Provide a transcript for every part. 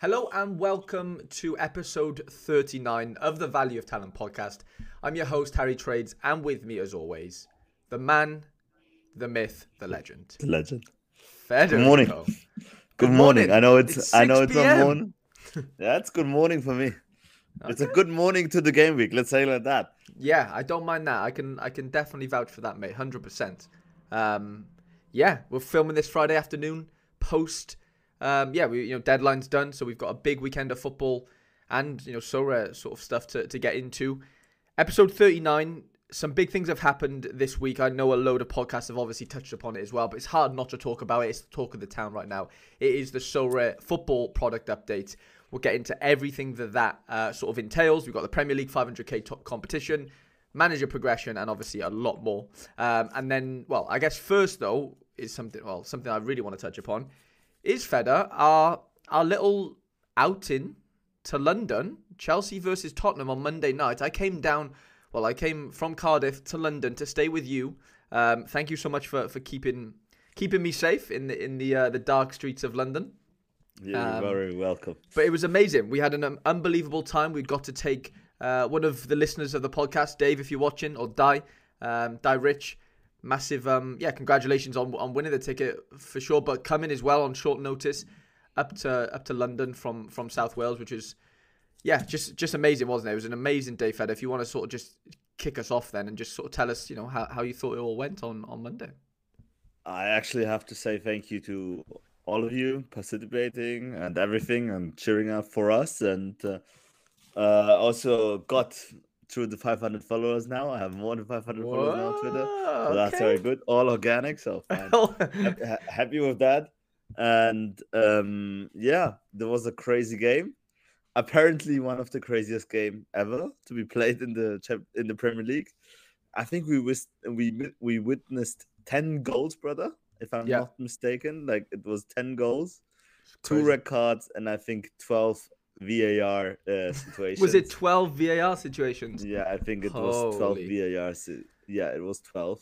Hello and welcome to episode 39 of the Value of Talent podcast. I'm your host, Harry Trades, and with me, as always, the man, the myth, the legend. The legend. Federico. Good morning. Good, Good morning. morning. I know it's, It's I know it's a morning. Yeah, it's good morning for me. It's a good morning to the game week. Let's say it like that. Yeah, I don't mind that. I can I can definitely vouch for that, mate. Hundred percent. Um, yeah, we're filming this Friday afternoon. Post, um, yeah, we you know deadline's done, so we've got a big weekend of football and you know Sora sort of stuff to to get into. Episode thirty nine. Some big things have happened this week. I know a load of podcasts have obviously touched upon it as well, but it's hard not to talk about it. It's the talk of the town right now. It is the Sora football product update. We'll get into everything that that uh, sort of entails. We've got the Premier League 500k top competition, manager progression, and obviously a lot more. Um, and then, well, I guess first though is something. Well, something I really want to touch upon is Feder our our little outing to London, Chelsea versus Tottenham on Monday night. I came down. Well, I came from Cardiff to London to stay with you. Um, thank you so much for, for keeping keeping me safe in the in the uh, the dark streets of London. You're Um, very welcome. But it was amazing. We had an um, unbelievable time. We got to take uh, one of the listeners of the podcast, Dave, if you're watching, or Di, um, Di Rich. Massive, um, yeah, congratulations on on winning the ticket for sure. But coming as well on short notice up to up to London from from South Wales, which is yeah, just just amazing, wasn't it? It was an amazing day, Fed. If you want to sort of just kick us off then and just sort of tell us, you know, how, how you thought it all went on on Monday. I actually have to say thank you to all of you participating and everything and cheering up for us. And uh, uh, also got through the 500 followers now. I have more than 500 followers now on Twitter. So that's very good. All organic. So fine. Happy with that. And um, yeah, there was a crazy game. Apparently, one of the craziest game ever to be played in the in the Premier League. I think we we we witnessed ten goals, brother. If I'm Yeah. not mistaken, like it was ten goals, two red cards, and I think twelve VAR uh, situations. Was it 12 VAR situations? Yeah, I think it was 12 Holy. VAR. si- Yeah, it was 12.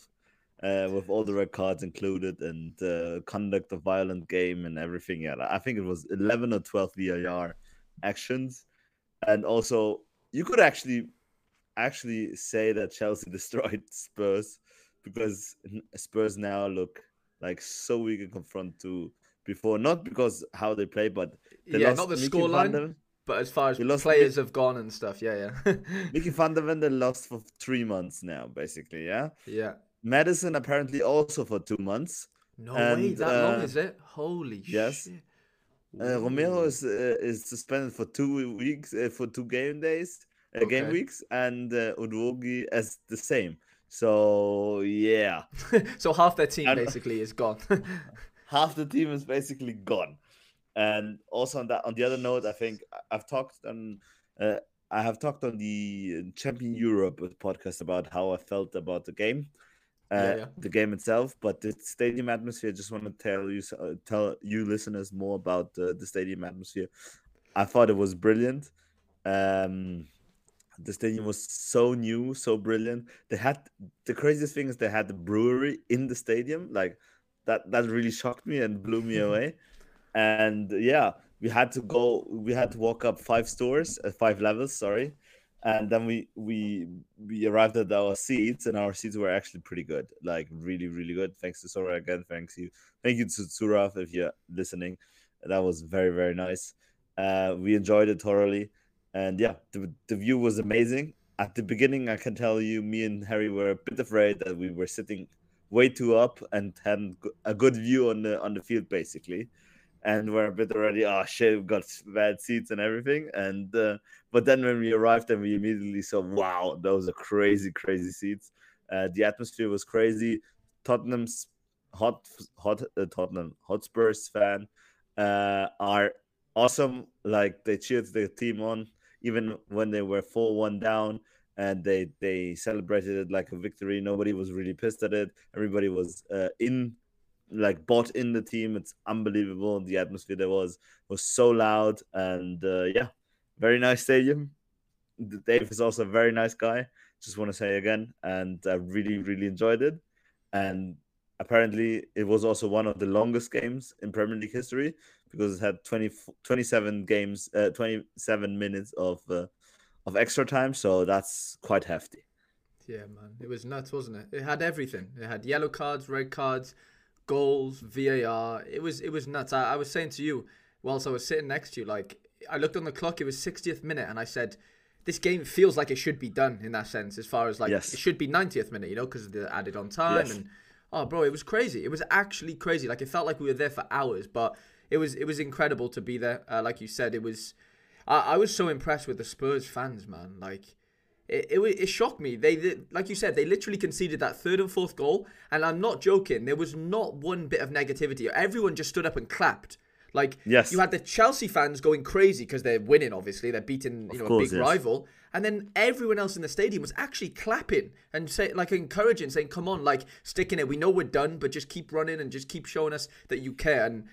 Uh, with all the red cards included and uh, conduct of violent game and everything. Yeah, I think it was 11 or 12 VAR actions. And also, you could actually actually say that Chelsea destroyed Spurs because Spurs now look like so weak in confront to before. Not because how they play, but they yeah, lost not the scoreline, but as far as players have gone and stuff, yeah, yeah. Mickey van der Ven lost for three months now, basically. Yeah. yeah. Maddison apparently also for two months. No way, And, that long uh, is it? Holy yes. shit. Uh, Romero is uh, is suspended for two weeks uh, for two game days, uh, game weeks, and uh, Udogie as the same. So yeah, so half their team And- basically is gone. half the team is basically gone. And also on that, on the other note, I think I've talked on, uh, I have talked on the Champion Europe podcast about how I felt about the game, uh, Yeah, yeah. the game itself. But the stadium atmosphere, I just want to tell you, uh, tell you listeners more about uh, the stadium atmosphere. I thought it was brilliant. Um, the stadium was so new, so brilliant. They had the craziest thing is they had the brewery in the stadium, like that that really shocked me and blew me away and yeah we had to go we had to walk up five stores uh, five levels sorry. And then we we we arrived at our seats and our seats were actually pretty good like really really good. Thanks to sora again. Thanks you thank you to suraf if you're listening. That was very very nice. Uh we enjoyed it thoroughly. And yeah the, the view was amazing. At the beginning i can tell you me and harry were a bit afraid that we were sitting way too up and had a good view on the on the field basically and we're a bit already oh shit we've got bad seats and everything and uh, but then when we arrived and we immediately saw wow those are crazy crazy seats uh, the atmosphere was crazy tottenham's hot hot uh, tottenham hotspurs fan uh, are awesome like they cheered their team on even when they were 4-1 down and they they celebrated it like a victory. Nobody was really pissed at it. Everybody was uh, in like bought in the team. It's unbelievable. The atmosphere there was was so loud and uh, yeah, very nice stadium. Dave is also a very nice guy. Just want to say again, and I really really enjoyed it. And apparently it was also one of the longest games in Premier League history because it had 20, 27 games, uh, 27 minutes of uh, of extra time. So that's quite hefty. Yeah, man, it was nuts, wasn't it? It had everything. It had yellow cards, red cards, goals, VAR. It was it was nuts. I, I was saying to you whilst I was sitting next to you, like I looked on the clock. It was 60th minute, and I said, "This game feels like it should be done in that sense. As far as like Yes. it should be 90th minute, you know, because of the added on time Yes. and oh, bro, it was crazy. It was actually crazy. Like it felt like we were there for hours, but it was it was incredible to be there. Uh, like you said, it was. I, I was so impressed with the Spurs fans, man. Like it, it, it shocked me. They, they, like you said, they literally conceded that third and fourth goal, and I'm not joking. There was not one bit of negativity. Everyone just stood up and clapped. Like Yes. you had the Chelsea fans going crazy because they're winning. Obviously, they're beating you know a big yes. rival, and then everyone else in the stadium was actually clapping and say like encouraging, saying, "Come on, like stick in it. We know we're done, but just keep running and just keep showing us that you care." And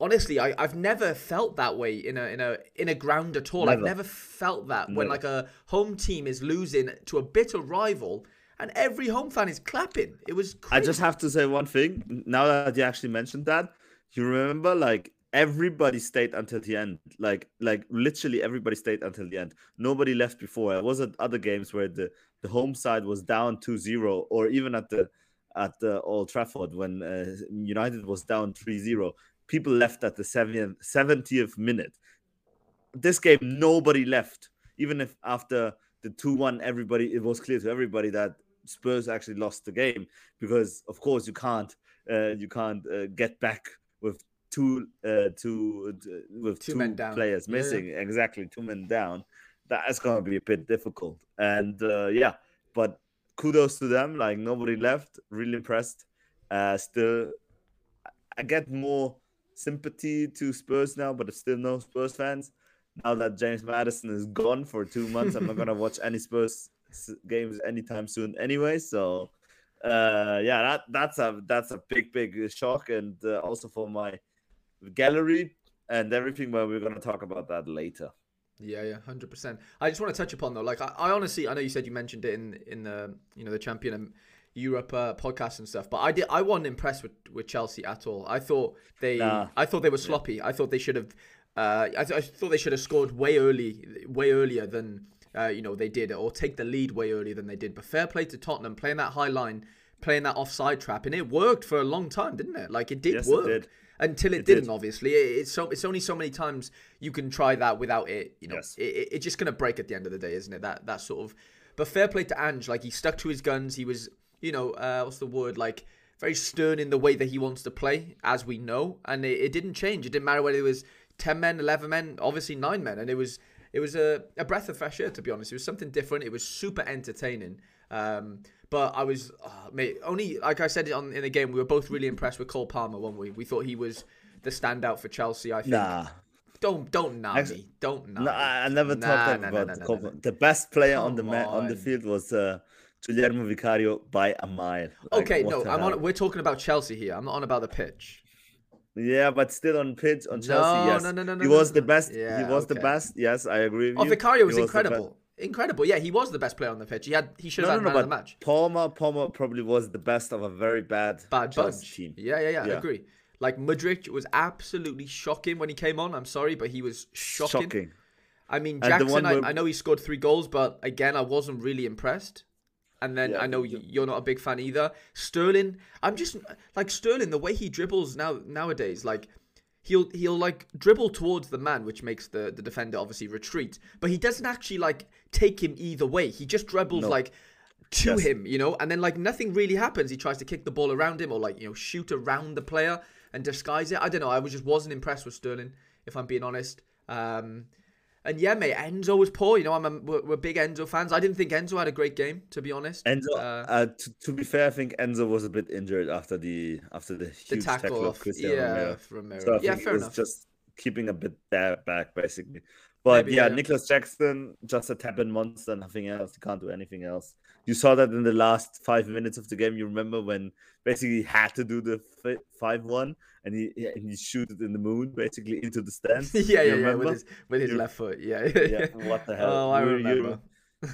honestly, I, I've never felt that way in a in a in a ground at all. I've Never. never felt that when like a home team is losing to a bitter rival and every home fan is clapping. It was I just have to say one thing. Now that you actually mentioned that, you remember like everybody stayed until the end. Like like literally everybody stayed until the end. Nobody left before. It was at other games where the the home side was down 2-0 or even at the at the Old Trafford when uh, United was down 3-0. People left at the 70th, 70th minute. This game nobody left. Even if after the 2-1 everybody it was clear to everybody that Spurs actually lost the game because of course you can't uh, you can't uh, get back with two uh, two uh, with Two two, men down. players Yeah, yeah. missing exactly two men down that's going to be a bit difficult and uh, yeah but kudos to them like nobody left really impressed uh still I get more sympathy to Spurs now but still no Spurs fans now that James Maddison is gone for two months I'm not to watch any Spurs games anytime soon anyway so uh yeah that that's a that's a big big shock and uh, also for my gallery and everything but we're to talk about that later Yeah, yeah, hundred percent. I just want to touch upon though, like I, I honestly, I know you said you mentioned it in in the you know the Champion and Europe uh, podcast and stuff, but I did I wasn't impressed with with Chelsea at all. I thought they, Nah. I thought they were sloppy. I thought they should have, uh, I, th- I thought they should have scored way early, way earlier than uh, you know they did, or take the lead way earlier than they did. But fair play to Tottenham playing that high line, playing that offside trap, and it worked for a long time, didn't it? Like it did Yes, it work did. until it, It did. didn't. Obviously, It- it's so it's only so many times you can try that without it. You know, Yes. it, it- it's just gonna break at the end of the day, isn't it? That that sort of. But fair play to Ange. Like he stuck to his guns. He was, you know, uh, what's the word? Like very stern in the way that he wants to play, as we know, and it, it didn't change. It didn't matter whether it was ten men, eleven men, obviously nine men, and it was it was a, a breath of fresh air to be honest. It was something different. It was super entertaining. Um, but I was, oh, mate, only like I said on in the game, we were both really impressed with Cole Palmer, weren't we? We thought he was the standout for Chelsea. I think. nah Don't don't nah Actually- me. Don't nah. Me. I never Nah, talked nah, about nah, the nah, nah, nah. Best player on the Come ma- on the field was uh, Guillermo Vicario by a mile. Like, Okay, no, I'm hell? on. We're talking about Chelsea here. I'm not on about the pitch. Yeah, but still on pitch on Chelsea. No, yes, no, no, no, no, he no, was no, the best. Yeah, he was the best. Yes, I agree with Oh, you. Vicario was best. incredible. incredible. Yeah, he was the best player on the pitch. He had. He should have no, had no, of the match. Palmer, Palmer probably was the best of a very bad, Bad Chelsea bunch. team. Yeah, yeah, yeah, I Yeah. agree. Like Mudryk was absolutely shocking when he came on. I'm sorry, but he was shocking. Shocking. I mean, Jackson. I, where- I know he scored three goals, but again, I wasn't really impressed. And then Yeah, I know you're not a big fan either. Sterling, I'm just like Sterling. The way he dribbles now nowadays, like he'll he'll like dribble towards the man, which makes the the defender obviously retreat. But he doesn't actually like take him either way. He just dribbles No. like to Yes. him, you know, and then like nothing really happens. He tries to kick the ball around him or like you know shoot around the player and disguise it. I don't know. I was just wasn't impressed with Sterling, if I'm being honest. Um, and yeah, mate, Enzo was poor. You know, I'm a, we're, we're big Enzo fans. I didn't think Enzo had a great game, to be honest. Enzo, Uh, uh, to, to be fair, I think Enzo was a bit injured after the after the the tackle, tackle of Cristiano yeah, Romero. Romero. So I yeah, think fair it was enough. just keeping a bit there back, basically. But Maybe, yeah, yeah. Nicolas Jackson, just a tap-in monster, nothing else. He can't do anything else. You saw that in the last five minutes of the game. You remember when basically he had to do the five-one, and he yeah, and he shoot it in the moon, basically into the stands. yeah, You yeah, yeah, with his with his You- left foot. Yeah, yeah, what the hell? Oh, I You- you- remember.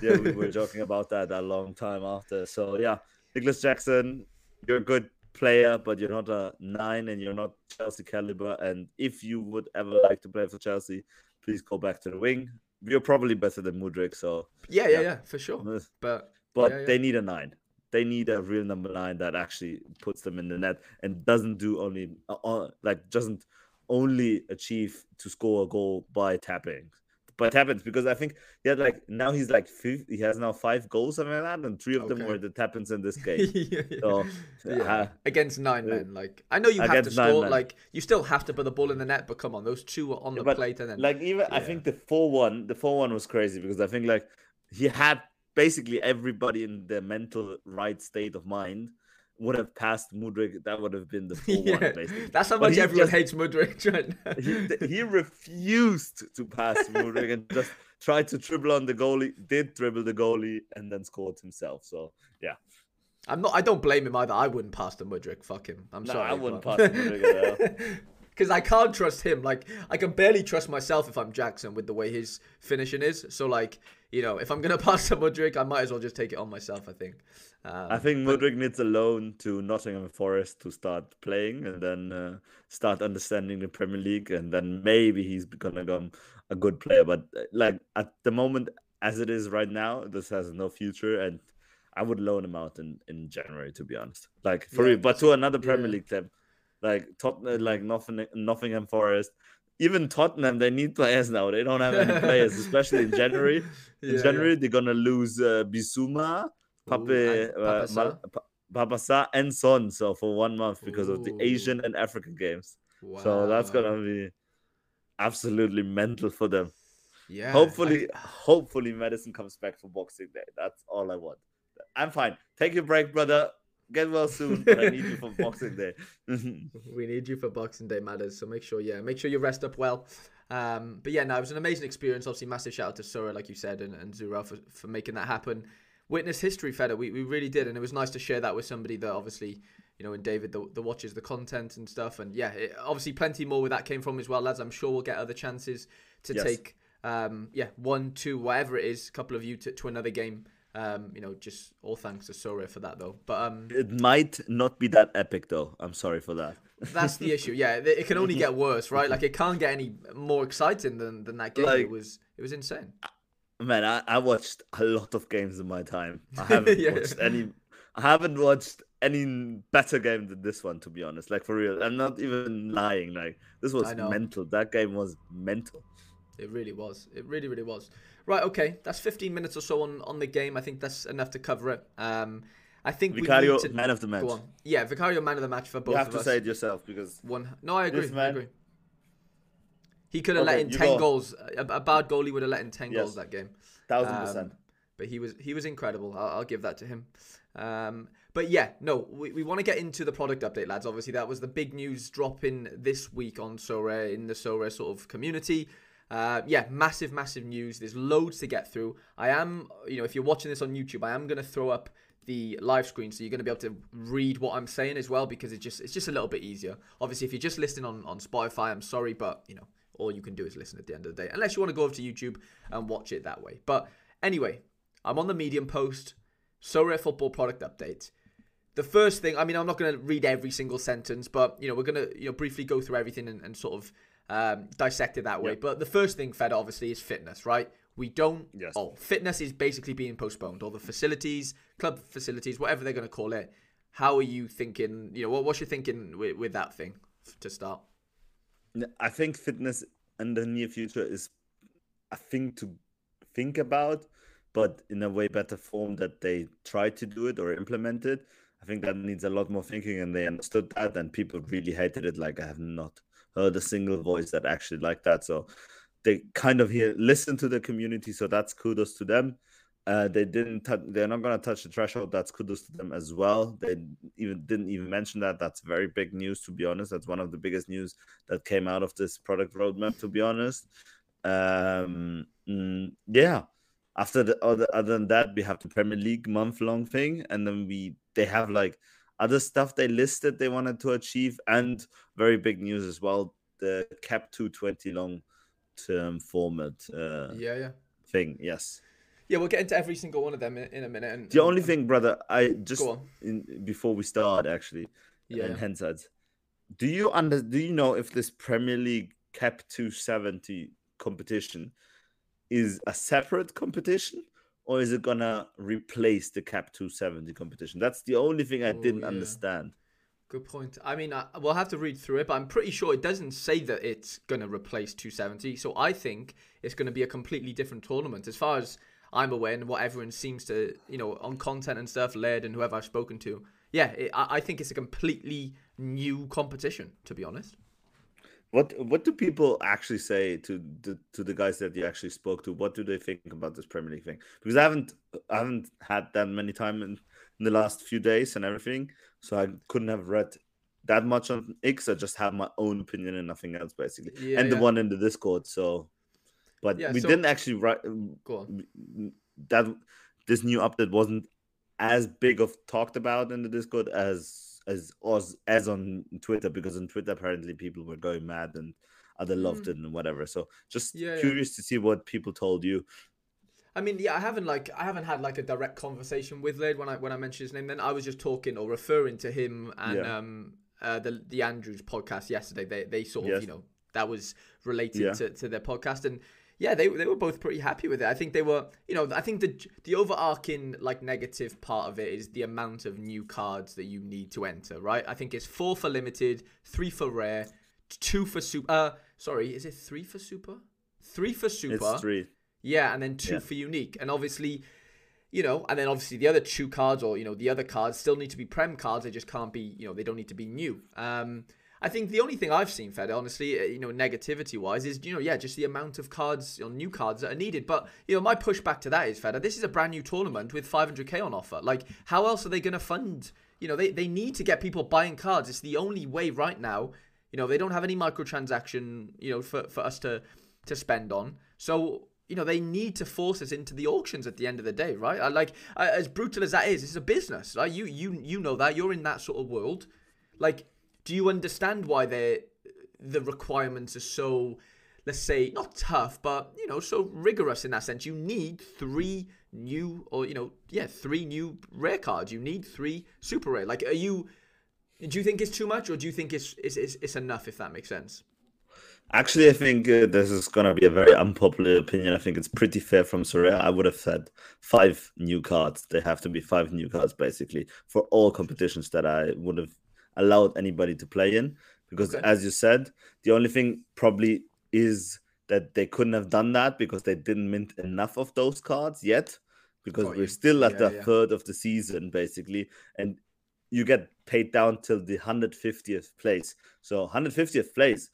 yeah, we were joking about that a long time after. So yeah, Nicolas Jackson, you're a good player, but you're not a nine and you're not Chelsea caliber. And if you would ever like to play for Chelsea, please go back to the wing. You're probably better than Mudryk, so yeah, yeah, yeah, for sure. But but yeah, yeah. they need a nine. They need a real number nine that actually puts them in the net and doesn't do only uh, uh, like doesn't only achieve to score a goal by tapping by tap-ins because I think had like now he's like fifth, he has now five goals something like that, and three of them were the tap-ins in this game. yeah, yeah. So Yeah. uh, against nine men, like I know you have to score, men. like you still have to put the ball in the net, but come on, those two were on the but, plate, and then like even I think the four one, the four one was crazy because I think like he had basically everybody in the mental right state of mind would have passed Mudryk. That would have been the four yeah, one basically. that's how But much everyone just- hates Mudryk right now. he, he refused to pass Mudryk and just tried to dribble on the goalie. Did dribble the goalie and then scored himself. So yeah, I'm not. I don't blame him either. I wouldn't pass to Mudryk. Fuck him. I'm No, sorry. I wouldn't pass to Mudryk at Because I can't trust him. Like I can barely trust myself if I'm Jackson with the way his finishing is. So like you know, if I'm gonna pass to Mudryk, I might as well just take it on myself. I think. Um, I think Mudryk needs a loan to Nottingham Forest to start playing and then uh, start understanding the Premier League, and then maybe he's gonna become a good player. But uh, like at the moment, as it is right now, this has no future, and I would loan him out in, in January, to be honest. Like for Yeah, real, but to another Premier yeah. League team, like Tottenham, like Nottingham, Nottingham Forest. Even Tottenham, they need players now. They don't have any players, especially in January. In Yeah, yeah. January, they're gonna lose uh, Bissouma, Pape, and uh, Papa Sarr. Pa- Papa Sarr and Son. So for one month because of the Asian and African games. So that's gonna be absolutely mental for them. Yeah. hopefully, I- hopefully Maddison comes back for Boxing Day. That's all I want. I'm fine. Take your break, brother. Get well soon. But I need you for Boxing Day. we need you for Boxing Day matters. So make sure, yeah, make sure you rest up well. Um, but yeah, no, it was an amazing experience. Obviously, massive shout out to Sura, like you said, and, and Zura for, for making that happen. Witness history, Feder. We, we really did, and it was nice to share that with somebody that obviously, you know, and David the, that watches the content and stuff. And yeah, it, obviously, plenty more where that came from as well, lads. I'm sure we'll get other chances to Yes. take, um, yeah, one, two, whatever it is, a couple of you to, to another game. Um, you know, just all thanks to Sura for that though. But um, it might not be that epic, though. I'm sorry for that. that's the issue. Yeah, it it can only get worse, right? Like it can't get any more exciting than, than that game. Like- it was it was insane. Man, I, I watched a lot of games in my time. I haven't Yeah. watched any. I haven't watched any better game than this one, to be honest. Like for real, I'm not even lying. Like this was mental. That game was mental. It really was. It really, really was. Right, okay. That's 15 minutes or so on, on the game. I think that's enough to cover it. Um, I think we Vicario, need to man of the match. go on. Yeah, Vicario, man of the match for both of us. You have to us. say it yourself because One. No, I agree. This I agree. He could have let in 10 go. goals. A, a bad goalie would have let in 10 Yes. goals that game. thousand Um, percent. but he was he was incredible. I'll, I'll give that to him. Um, but yeah, no, we, we want to get into the product update, lads. Obviously, that was the big news dropping this week on Sorare in the Sorare sort of community. Uh, yeah, massive, massive news. There's loads to get through. I am, you know, if you're watching this on YouTube, I am going to throw up the live screen so you're going to be able to read what I'm saying as well because it's just it's just a little bit easier. Obviously, if you're just listening on on Spotify, I'm sorry, but you know, all you can do is listen at the end of the day, unless you want to go over to YouTube and watch it that way. But anyway, I'm on the Medium post, Sorare Football product update. The first thing, I mean, I'm not going to read every single sentence, but you know, we're going to you know briefly go through everything and, and sort of um, dissect it that way. Yep. But the first thing, Fed, obviously, is fitness, right? We don't. Yes. Oh, fitness is basically being postponed. All the facilities, club facilities, whatever they're going to call it. How are you thinking? You know, what, what's your thinking with, with that thing to start? I think fitness in the near future is a thing to think about, but in a way better form that they try to do it or implement it. I think that needs a lot more thinking, and they understood that, and people really hated it. Like I have not heard a single voice that actually liked that. So they kind of here listen to the community. So that's kudos to them. Uh, they didn't. tou- they're not going to touch the threshold. That's kudos to them as well. They even didn't even mention that. That's very big news, to be honest. That's one of the biggest news that came out of this product roadmap. To be honest, um, mm, yeah. After the other, other than that, we have the Premier League month long thing, and then we they have like other stuff they listed they wanted to achieve, and very big news as well. The Cap 220 long term format uh, Yeah, yeah, thing. Yes. yeah. We'll get into every single one of them in, in a minute. And The only thing, brother, I just Go on. in, before we start, actually, Yeah. in hindsight. Do you under do you know if this Premier League Cap 270 competition is a separate competition or is it gonna replace the Cap 270 competition? That's the only thing I Oh, didn't yeah. understand. Good point. I mean, I, we'll have to read through it, but I'm pretty sure it doesn't say that it's going to replace 270. So I think it's going to be a completely different tournament. As far as I'm aware, and what everyone seems to, you know, on content and stuff, led and whoever I've spoken to, yeah, it, I, I think it's a completely new competition, to be honest. What what do people actually say to the to the guys that you actually spoke to? What do they think about this Premier League thing? Because I haven't I haven't had that many time in, in the last few days and everything, so I couldn't have read that much on X. I just have my own opinion and nothing else basically, Yeah, and the one in the Discord. So, but Yeah, we so- didn't actually write that this new update wasn't as big of talked about in the Discord as as as, as on Twitter because on Twitter apparently people were going mad and other loved it and whatever. So just Mm. Yeah, yeah. curious to see what people told you. I mean, yeah, I haven't like I haven't had like a direct conversation with Laird when I when I mentioned his name. Then I was just talking or referring to him and Yeah. um uh, the the Andrews podcast yesterday. They they sort of Yes. you know that was related Yeah. to, to their podcast and yeah they they were both pretty happy with it. I think they were you know I think the the overarching like negative part of it is the amount of new cards that you need to enter. Right? I think it's four for limited, three for rare, two for super. Uh, sorry, is it three for super? Three for super. It's three. Yeah, and then two Yeah. for unique. And obviously, you know, and then obviously the other two cards or, you know, the other cards still need to be Prem cards. They just can't be, you know, they don't need to be new. Um, I think the only thing I've seen, Fed, honestly, uh, you know, negativity wise, is, you know, yeah, just the amount of cards, you know, new cards that are needed. But, you know, my pushback to that is, Fed, this is a brand new tournament with 500k on offer. Like, how else are they going to fund? You know, they, they need to get people buying cards. It's the only way right now. You know, they don't have any microtransaction, you know, for, for us to to spend on. So, you know, they need to force us into the auctions at the end of the day, right? I like I, as brutal as that is, it's a business. Right? You you you know that you're in that sort of world. Like, do you understand why the requirements are so let's say not tough, but you know, so rigorous in that sense. You need three new or you know, yeah, three new rare cards. You need three super rare. Like, are you do you think it's too much or do you think it's it's, it's, it's enough if that makes sense? Actually, I think uh, this is gonna be a very unpopular opinion. I think it's pretty fair from Sorare. I would have said five new cards. They have to be five new cards basically for all competitions that I would have allowed anybody to play in. Because Okay. as you said, the only thing probably is that they couldn't have done that because they didn't mint enough of those cards yet. Because we're still at Yeah, the yeah. third of the season basically, and you get paid down till the 150th place. So 150th place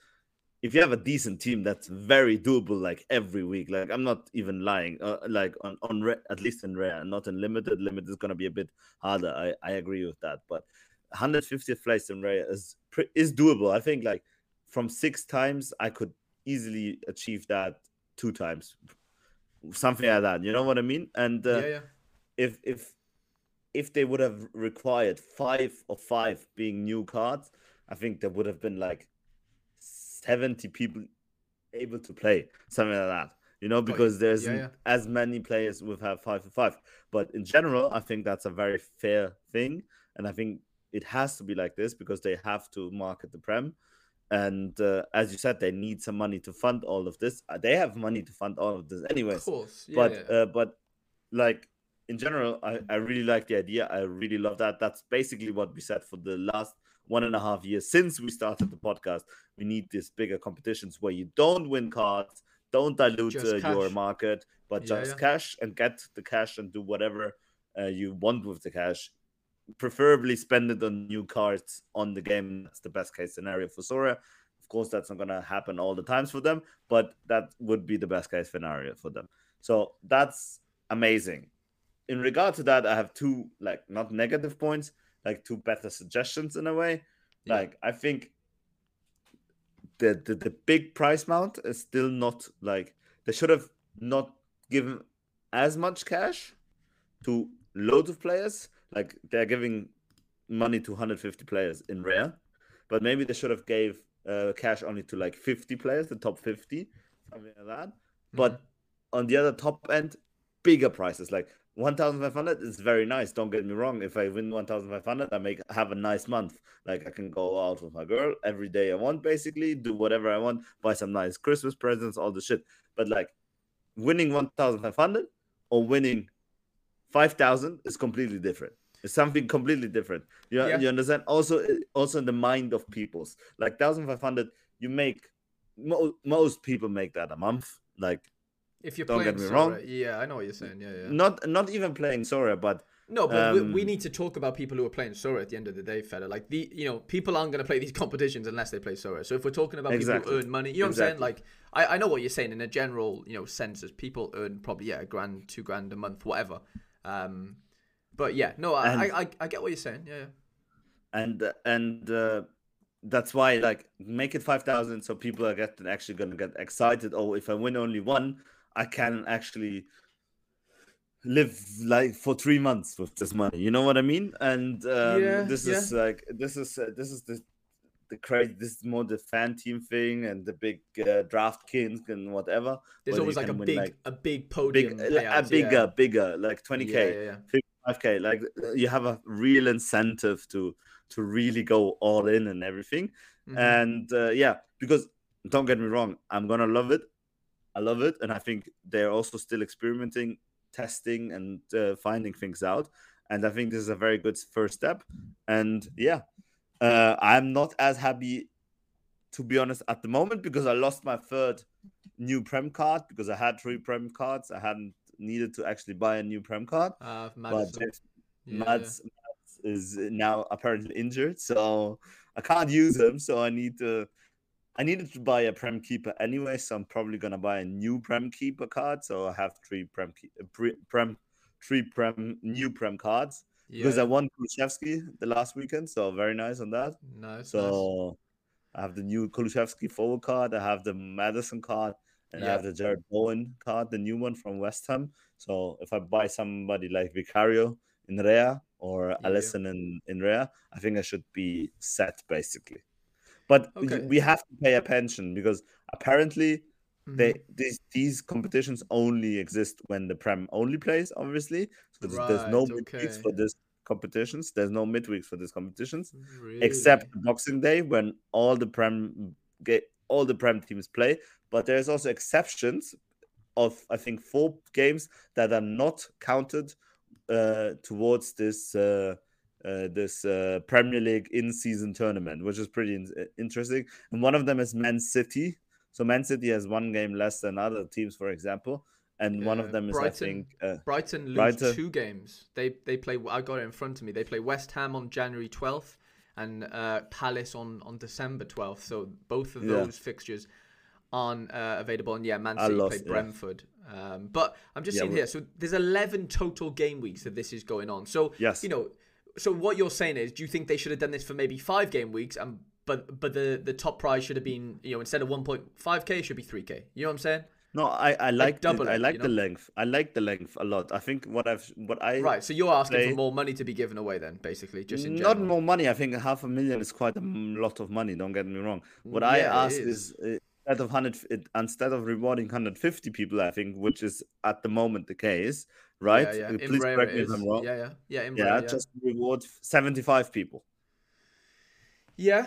if you have a decent team, that's very doable. Like every week, like I'm not even lying. Uh, like on on ra- at least in rare, not in limited. Limited is gonna be a bit harder. I I agree with that. But 150th place in rare is is doable. I think like from six times, I could easily achieve that two times, something like that. You know what I mean? And uh, yeah, yeah. if if if they would have required five or five being new cards, I think there would have been like seventy people able to play something like that. You know, because there's Yeah, yeah. as many players would have five for five. But in general, I think that's a very fair thing, and I think it has to be like this because they have to market the prem. And uh, as you said, they need some money to fund all of this. Uh, They have money to fund all of this, anyways Of course. Yeah, but yeah. uh, but like in general I, I really like the idea i really love that that's basically what we said for the last one and a half years since we started the podcast we need these bigger competitions where you don't win cards don't dilute uh, your market but Yeah, just cash and get the cash and do whatever uh, you want with the cash preferably spend it on new cards on the game that's the best case scenario for sora of course that's not going to happen all the times for them but that would be the best case scenario for them so that's amazing. In regard to that, I have two like not negative points, like two better suggestions in a way. Yeah. Like I think the, the the big price mount is still not like they should have not given as much cash to loads of players. Like they're giving money to 150 players in rare, but maybe they should have gave uh, cash only to like 50 players, the top 50, something like that. But Mm-hmm. on the other top end, bigger prices, like 1,500 is very nice. Don't get me wrong. If I win 1,500, I make have a nice month. Like I can go out with my girl every day I want, basically do whatever I want, buy some nice Christmas presents, all the shit. But like winning 1,500 or winning 5,000 is completely different. It's something completely different. You, Yeah. you understand? Also, also in the mind of people's like 1,500, you make mo- most people make that a month. Like If you're Don't playing get me Sora- wrong. yeah, I know what you're saying. Yeah, yeah. not not even playing Sora, but No, but we, we Um, need to talk about people who are playing Sora at the end of the day, fella. Like the, you know, people aren't going to play these competitions unless they play Sora. So if we're talking about people who earn money, you know what I'm saying? Like I, I know what you're saying in a general, you know, sense. As people earn probably yeah, a grand, two grand a month, whatever. Um, but yeah, no, I, And- I, I, I get what you're saying. Yeah, yeah. and and uh, that's why like make it five thousand so people are getting actually gonna get excited. Oh, if I win only one, I can actually live like for three months with this money. You know what I mean? And um, Yeah, this yeah. is like this is uh, this is the the crazy. This is more the fan team thing and the big uh, DraftKings and whatever. There's always like a win, big, like, a big Big, podium, a bigger, yeah. bigger, like twenty k. Yeah, yeah, yeah. 55k like uh, you have a real incentive to to really go all in and everything Mhm. and uh, yeah because don't get me wrong i'm gonna love it i love it and i think they're also still experimenting testing and uh, finding things out and i think this is a very good first step and yeah uh, i'm not as happy to be honest at the moment because i lost my third new prem card because i had three prem cards i hadn't needed to actually buy a new prem card Uh, but. Yeah, Mads, Mads is now apparently injured, so I can't use him. So I need to. I needed to buy a Prem Keeper anyway, so I'm probably gonna buy a new Prem Keeper card. So I have three Prem, Ke- uh, pre- Prem, three Prem new Prem cards yeah, because. I won Kulusevski the last weekend, so very nice on that. Nice, nice. So I have the new Kulusevski forward card, I have the Maddison card, and I have the Jarrod Bowen card, the new one from West Ham. So if I buy somebody like Vicario in Rea or Yeah. Alisson in, in Rea, I think I should be set basically. But we- Okay. we have to pay attention because apparently Mhm. they these these competitions only exist when the Prem only plays, obviously. So there's, there's no Right, midweeks okay. for this competitions. There's no midweeks for these competitions Really? except Boxing Day when all the prem get all the prem teams play. But there's also exceptions of I think four games that are not counted uh, towards this uh, uh, this uh, Premier League in season tournament, which is pretty in- interesting. And one of them is Man City. So Man City has one game less than other teams, for example. And one of them is, I Brighton. think, uh, Brighton lose Brighton. two games. They they play. I got it in front of me. They play West Ham on January twelfth and uh, Palace on on December twelfth. So both of Yeah. those fixtures aren't uh, available. And yeah, Man City lost, play yeah. Brentford. Um, but I'm just Yeah, seeing here. So there's 11 total game weeks that this is going on. So Yes. you know. So what you're saying is, do you think they should have done this for maybe five game weeks and but but the the top prize should have been you know instead of 1.5k it should be 3k. You know what I'm saying? No, I, I like the- double I it, like you the length. I like the length a lot. I think what I've what I Right. So you're asking play- for more money to be given away then, basically, just in not general. more money. I think half a million is quite a lot of money. Don't get me wrong. What I Yeah, it ask is. is, uh, instead of hundred, instead of rewarding 150 people, I think, which is at the moment the case, right? Yeah, yeah. Uh, Please rare correct me if. I'm wrong. Yeah, yeah, yeah. In Yeah, yeah. just reward 75 people. yeah,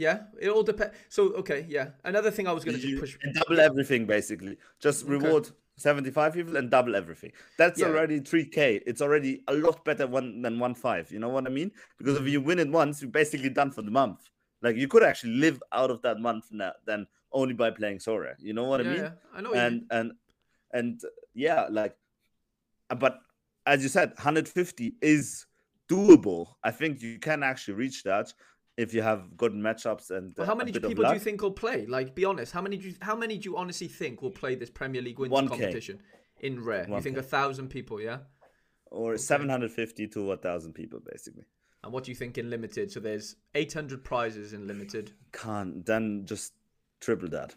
yeah. It all depends. So okay, yeah. Another thing I was going to push. and double everything basically. Just Okay. reward 75 people and double everything. That's Yeah. already 3k. It's already a lot better one than one five. You know what I mean? Because if you win it once, you're basically done for the month. Like you could actually live out of that month now than only by playing Sora. You know what yeah, I mean? yeah. I know. And and and yeah, like, uh, but as you said, 150 is doable. I think you can actually reach that if you have good matchups and Well, how many people do you think will play? Like, be honest. How many? Do you, how many do you honestly think will play this Premier League wins 1K. competition in rare? You think 1K. a thousand people? Yeah. or 750 to a 1,000 people basically. And what do you think in limited? So there's 800 prizes in limited. Can't then just triple that.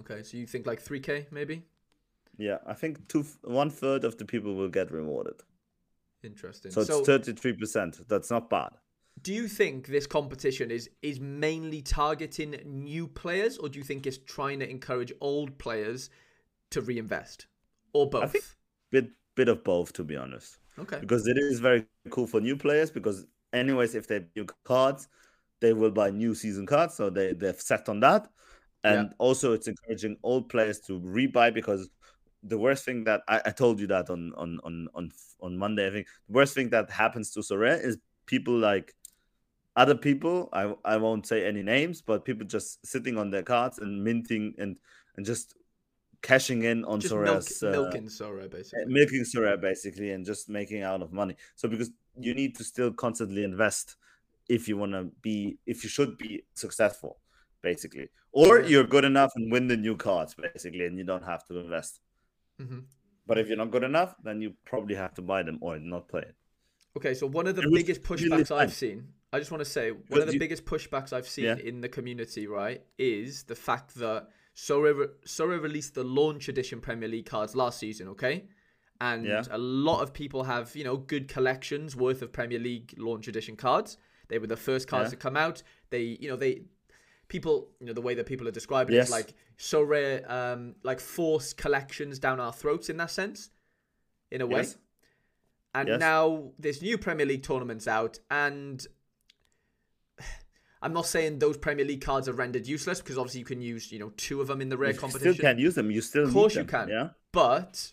Okay, so you think like 3k maybe? Yeah, I think two one third of the people will get rewarded. Interesting. So it's 33 percent. That's not bad. Do you think this competition is is mainly targeting new players, or do you think it's trying to encourage old players to reinvest, or both? think- bit bit of both, to be honest. Okay. Because it is very cool for new players. Because anyways, if they have new cards, they will buy new season cards, so they they've set on that. And Yeah. also, it's encouraging old players to rebuy because the worst thing that I, I told you that on on on on on Monday, I think the worst thing that happens to Sorare is people like other people. I I won't say any names, but people just sitting on their cards and minting and and just cashing in on Just milk, uh, milking Sora, basically. milking Sorare basically and just making out of money. So because you need to still constantly invest if you want to be if you should be successful basically or you're good enough and win the new cards basically and you don't have to invest hmm but if you're not good enough then you probably have to buy them or not play it Okay, so one of the It biggest pushbacks fun. I've seen, I just want to say, one of the you- biggest pushbacks I've seen Yeah. in the community, right, is the fact that Sora, re- Sora released the launch edition Premier League cards last season, okay? And Yeah. a lot of people have, you know, good collections worth of Premier League launch edition cards. They were the first cards Yeah. to come out. They, you know, they people, you know, the way that people are describing it Yes. is like Sorare, um, like forced collections down our throats in that sense, in a way. Yes. And Yes. now this new Premier League tournament's out, and I'm not saying those Premier League cards are rendered useless because obviously you can use, you know, two of them in the rare you competition. still can't use them you still Of course you can. yeah But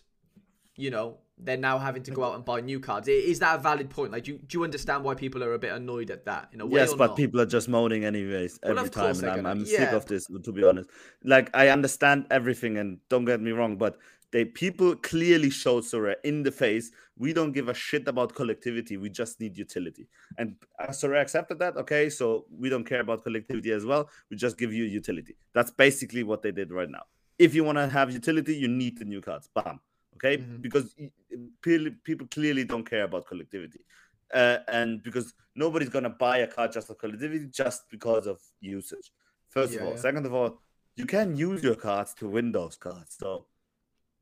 you know, they're now having to go out and buy new cards. Is that a valid point? Like, do you, do you understand why people are a bit annoyed at that in a way? Yes, but not? people are just moaning anyways every time, and I'm, gonna- I'm sick of this. To be honest, like I understand everything, and don't get me wrong, but they people clearly showed Sora in the face. We don't give a shit about collectivity. We just need utility, and uh, Sora accepted that. Okay, so we don't care about collectivity as well. We just give you utility. That's basically what they did right now. If you want to have utility, you need the new cards. Bam. Okay, Mhm. because people clearly don't care about collectivity uh, and because nobody's gonna buy a card just for collectivity just because of usage. First Yeah, of all, yeah. second of all, you can use your cards to win those cards. So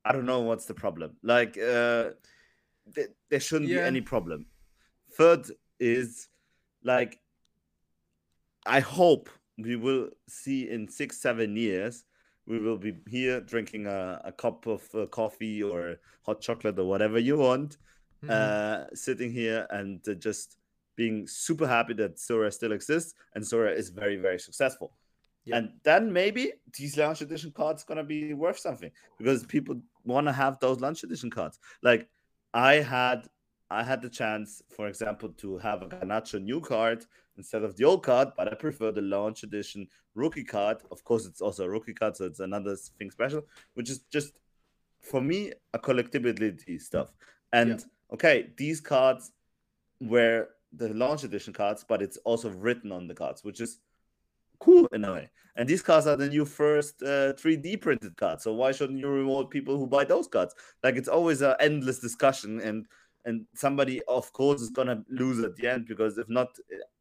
I don't know what's the problem. Like uh, th- there shouldn't Yeah. be any problem. Third is like I hope we will see in six seven years we will be here drinking a, a cup of uh, coffee or hot chocolate or whatever you want Mhm. uh, sitting here and uh, just being super happy that Sora still exists and Sora is very, very successful. Yeah. And then maybe these launch edition cards gonna be worth something because people want to have those launch edition cards. Like I had, I had the chance, for example, to have a Garnacho new card instead of the old card, but I prefer the launch edition rookie card. Of course, it's also a rookie card, so it's another thing special, which is just for me a collectibility stuff. And okay, these cards were the launch edition cards, but it's also written on the cards, which is cool in a way. And these cards are the new first uh, 3D printed cards. So why shouldn't you reward people who buy those cards? Like it's always an endless discussion, and and somebody of course is gonna lose at the end because if not,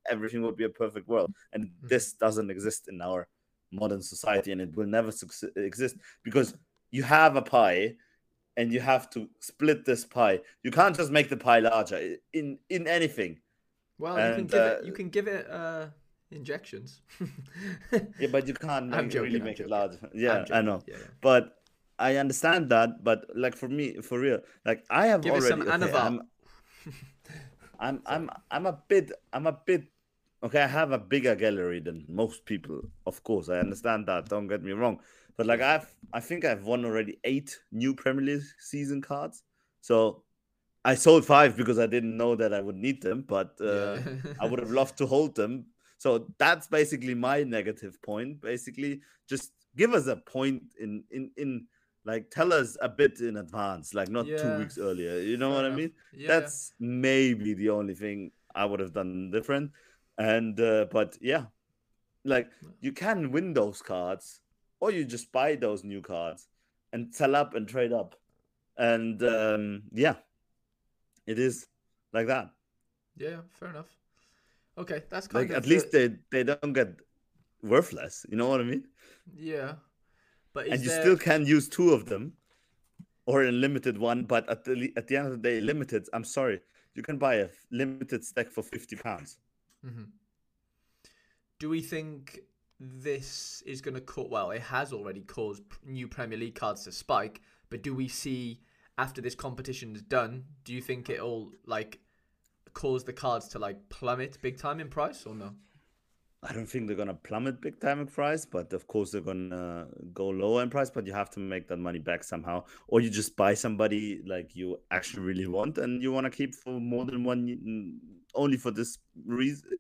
everything would be a perfect world. And this doesn't exist in our modern society, and it will never succe- exist because you have a pie and you have to split this pie. You can't just make the pie larger in in anything. well, you can and, give it. uh, You can give it uh, injections. Yeah, but you can't I'm joking, really I'm make it joking. larger. I'm Yeah, I know. Yeah, yeah. But I understand that. But like for me, for real, like I have Give it already. some okay. I'm, I'm I'm I'm a bit I'm a bit okay. I have a bigger gallery than most people, of course. I understand that. Don't get me wrong. But like I've I think I've won already eight new Premier League season cards. So I sold five because I didn't know that I would need them, but uh, Yeah. I would have loved to hold them. So that's basically my negative point. Basically, just give us a point in in in like tell us a bit in advance, like not two weeks earlier. You know fair what I mean? Yeah, That's maybe the only thing I would have done different. And uh, but yeah, like you can win those cards, or you just buy those new cards and sell up and trade up. And um, yeah, it is like that. yeah, fair enough. Okay, that's kind Like at least they they don't get worthless. You know what I mean? yeah. But and you there... still can use two of them, or a limited one. But at the at the end of the day, limited. I'm sorry, you can buy a limited stack for fifty pounds. Mhm. Do we think this is going to cut? Well, it has already caused new Premier League cards to spike, but do we see after this competition is done, do you think it'll like cause the cards to like plummet big time in price or no? I don't think they're gonna plummet big time in price, but of course they're gonna go lower in price. But you have to make that money back somehow, or you just buy somebody like you actually really want and you want to keep for more than one, only for this reason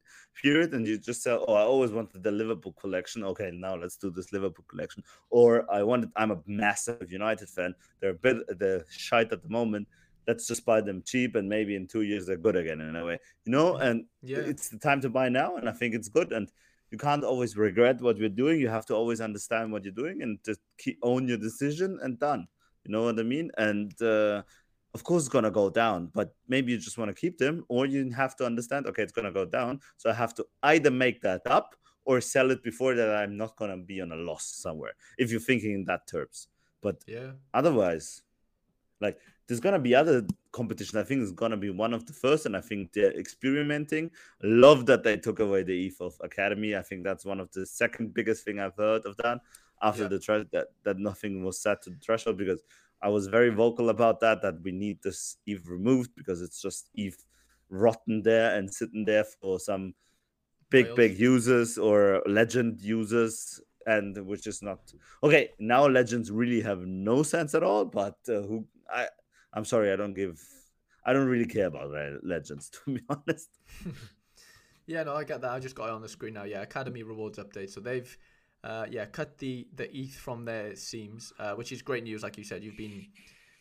period, and you just say, "Oh, I always wanted the Liverpool collection. Okay, now let's do this Liverpool collection." Or I wanted. I'm a massive United fan. They're a bit the shite at the moment let's just buy them cheap and maybe in two years they're good again in a way you know? And yeah. it's the time to buy now and i think it's good and you can't always regret what you're doing you have to always understand what you're doing and just keep own your decision and done you know what i mean? And uh, of course it's going to go down but maybe you just want to keep them or you have to understand okay it's going to go down so i have to either make that up or sell it before that i'm not going to be on a loss somewhere if you're thinking in that terms. But yeah. otherwise like there's gonna be other competition. I think it's gonna be one of the first, and I think they're experimenting. Love that they took away the ETH of Academy. I think that's one of the second biggest thing I've heard of that after yeah. the tre- that that nothing was set to the threshold because I was very vocal about that that we need this ETH removed because it's just ETH rotten there and sitting there for some big big users or legend users and which is not okay now legends really have no sense at all but uh, who i I'm sorry, I don't give, I don't really care about legends to be honest. yeah, no, I get that. I just got it on the screen now. Yeah, Academy rewards update. So they've, uh, yeah, cut the the ETH from their seams, uh, which is great news. Like you said, you've been,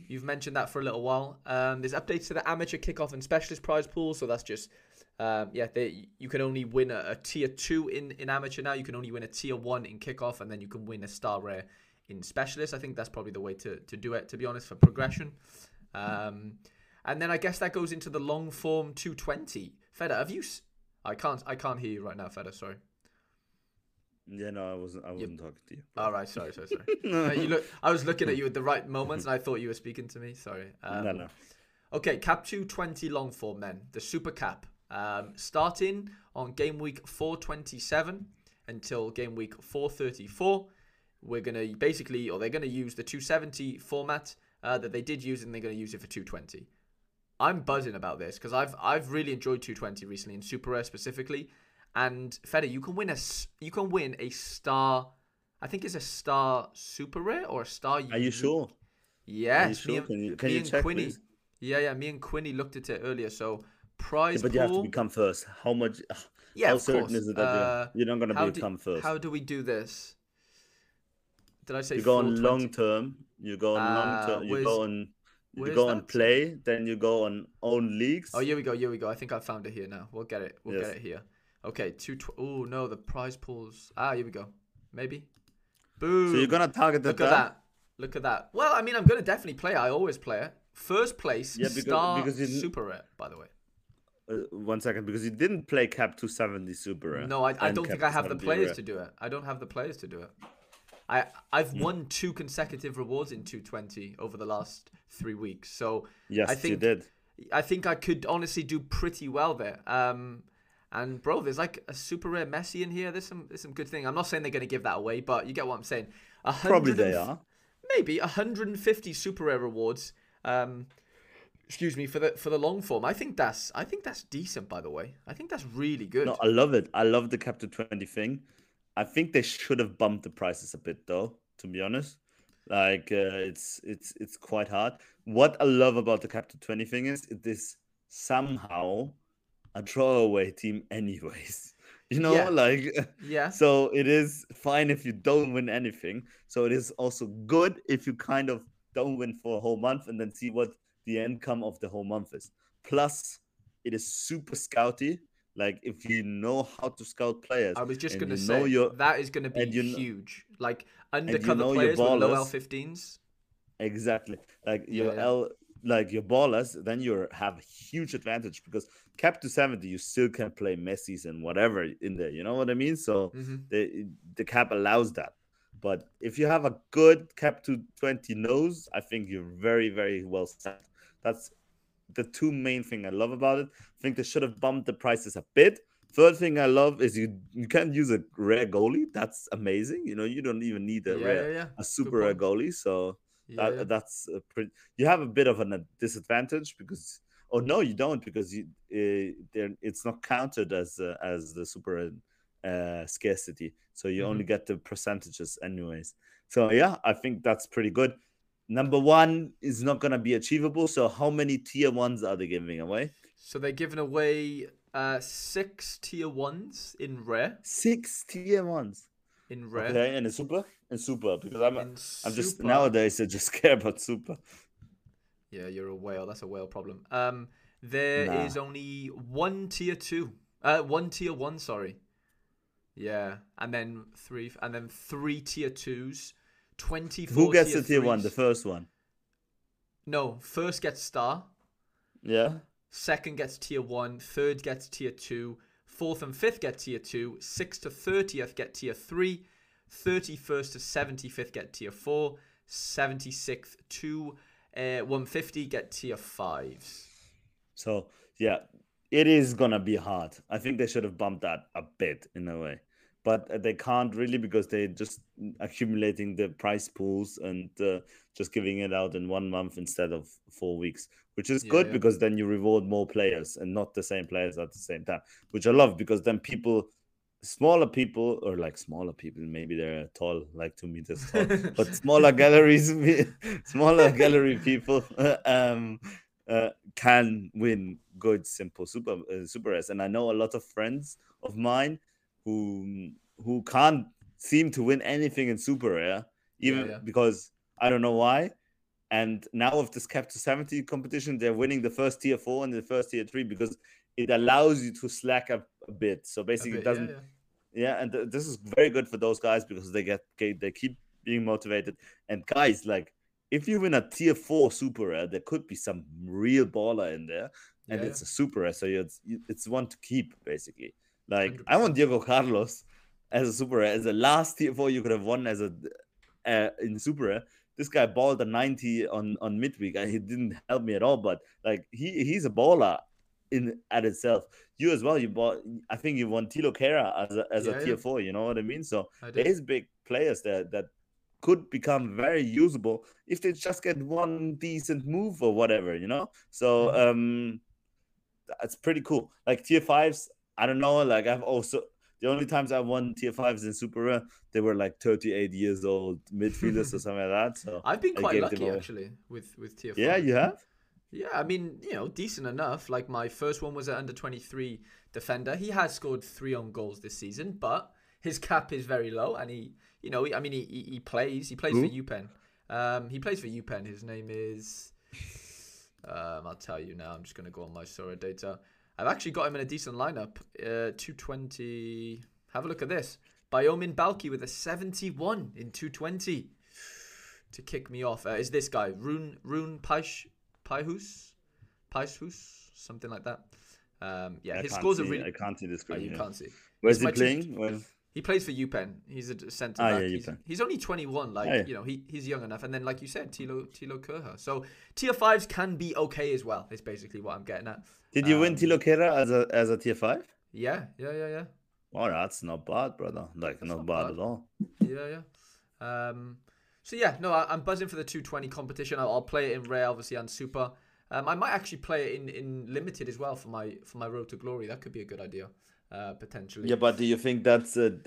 you've mentioned that for a little while. Um, there's updates to the amateur kickoff and specialist prize pool. So that's just. Um, yeah, they, you can only win a, a, tier two in, in amateur now. You can only win a tier one in kickoff, and then you can win a star rare in specialist. I think that's probably the way to, to do it, to be honest, for progression. Um, and then I guess that goes into the long form 220. Feda, have you? S- I can't. I can't hear you right now, Feda. Sorry. Yeah, no, I wasn't. I wasn't yep. talking to you. All right, sorry, sorry, sorry. no. you look. I was looking at you at the right moments, and I thought you were speaking to me. Sorry. Um, no, no. Okay, cap 220 long form then the super cap, um, starting on game week 427 until game week 434. We're gonna basically, or they're gonna use the 270 format uh, that they did use and they're going to use it for 220. I'm buzzing about this because I've I've really enjoyed 220 recently in Super Rare specifically. And Fede, you can win a you can win a star. I think it's a star Super Rare or a star. Are you sure? Yes. You sure? can you, can you check, Quinny, please? Yeah, yeah. Me and Quinny looked at it earlier. So prize. Yeah, but you have to become first. How much? Yeah, how certain course. is it that uh, you're, you're, not going to become do, first? How do we do this? Did I say you go on long term? You go on uh, long term. You go on. You go on play, then you go on own leagues. Oh, here we go. Here we go. I think I found it here now. We'll get it. We'll yes. get it here. Okay, two. Tw- oh no, the prize pools. Ah, here we go. Maybe. Boom. So you're gonna target the. Look at that. Look at that. Well, I mean, I'm gonna definitely play. I always play it. First place, yeah, because, star because super rare. By the way. Uh, one second, because you didn't play Cap 270 super rare. No, I, I don't think I have the players rare. to do it. I don't have the players to do it. I I've mm. won two consecutive rewards in 220 over the last three weeks. So yes, I think, you did. I think I could honestly do pretty well there. Um, and bro, there's like a super rare Messi in here. There's some there's some good thing. I'm not saying they're gonna give that away, but you get what I'm saying. Probably they are. Maybe 150 super rare rewards. Um, excuse me for the for the long form. I think that's I think that's decent. By the way, I think that's really good. No, I love it. I love the Cap 220 thing. I think they should have bumped the prices a bit though, to be honest. Like uh, it's it's it's quite hard. What I love about the Captain 20 thing is it is somehow a throwaway team anyways. You know, yeah. like yeah. So it is fine if you don't win anything. So it is also good if you kind of don't win for a whole month and then see what the income of the whole month is. Plus, it is super scouty like if you know how to scout players, I was just gonna say your, that is gonna be you know, huge. Like undercover you know players with low L15s. Exactly. Like your yeah. L, like your ballers, then you have a huge advantage because cap to 70, you still can play Messi's and whatever in there. You know what I mean? So mm-hmm. the the cap allows that. But if you have a good cap to 20 nose, I think you're very, very well set. That's the two main thing I love about it. I think they should have bumped the prices a bit. Third thing I love is you you can't use a rare goalie. That's amazing. You know, you don't even need a yeah, rare yeah, a super rare goalie. So That, Yeah. that's a pretty, you have a bit of a disadvantage because oh no you don't because you uh, it's not counted as uh, as the super uh, scarcity so you only get the percentages anyways so yeah I think that's pretty good. Number one is not gonna be achievable. So how many tier ones are they giving away? So they're giving away uh, six tier ones in rare. Six tier ones. In rare. Okay, and a super and super because I'm In I'm just nowadays I just care about super. Yeah, you're a whale. That's a whale problem. Um, there is Nah. only one tier two. Uh, one tier one. Sorry. Yeah, and then three, and then three tier twos. Who gets tier the tier one? The first one. No, first gets star. Yeah. Second gets tier one. Third gets tier two. Fourth and fifth get tier two. Sixth to thirtieth get tier three. Thirty-first to seventy-fifth get tier four. Seventy-sixth to uh, one fifty get tier fives. So yeah, it is gonna be hard. I think they should have bumped that a bit in a way, but they can't really because they're just accumulating the price pools and uh, just giving it out in one month instead of four weeks, which is Yeah, good yeah. because then you reward more players and not the same players at the same time, which I love because then people. Smaller people, or like smaller people, maybe they're tall, like two meters tall, but smaller galleries, smaller gallery people, um, uh, can win good simple super uh, super S. And I know a lot of friends of mine who who can't seem to win anything in super rare, even yeah. because I don't know why. And now with this cap to 70 competition, they're winning the first tier four and the first tier three because it allows you to slack up a bit. So basically, bit, it doesn't yeah, yeah. yeah, and th- this is very good for those guys because they get they keep being motivated. And guys, like if you win a tier four super rare, there could be some real baller in there, and Yeah, it's a super rare, so it's it's one to keep basically. Like 100%. I want Diego Carlos as a super as the last tier four you could have won as a uh, in super. This guy balled a 90 on on midweek, and he didn't help me at all. But like he he's a baller in at itself. You as well. You bought. I think you won Thilo Kehrer as a as Yeah, a yeah. tier four. You know what I mean? So I there is big players there that could become very usable if they just get one decent move or whatever. You know. So Mhm. um, that's pretty cool. Like tier fives. I don't know. Like I've also. The only times I've won tier fives in Super Rare, they were like 38 years old midfielders or something like that. So I've been quite lucky actually with with tier yeah, five. you have. Yeah, I mean, you know, decent enough. Like my first one was an under 23 defender. He has scored three on goals this season, but his cap is very low, and he, you know, I mean, he, he he plays. He plays for? UPenn. Um, he plays for UPenn. His name is. Um, I'll tell you now. I'm just gonna go on my Sorare data. I've actually got him in a decent lineup. Uh, 220. Have a look at this. Biomin Balki with a 71 in 220 to kick me off. Uh, is this guy Rune Rune Paish Paihus Paishus something like that? Um, yeah, I his scores are see- really. I can't see the Oh, screen. you yeah. can't see. Where's he two- playing? Well, He plays for UPenn. He's a centre Ah, yeah, he's, he's only 21. Like Ah, yeah. you know, he, he's young enough. And then, like you said, Thilo Thilo Kehrer. So tier fives can be okay as well. Is basically what I'm getting at. did you win Um, Thilo Kehrer as a as a tier five? Yeah, yeah, yeah, yeah. Oh, that's not bad, brother. Like not, not bad, bad. at all. Yeah, yeah. Um, so yeah, no, I, I'm buzzing for the 220 competition. I'll, I'll play it in rare, obviously, and super. Um, I might actually play it in, in limited as well for my for my road to glory. That could be a good idea, uh, potentially. Yeah, but do you think that's a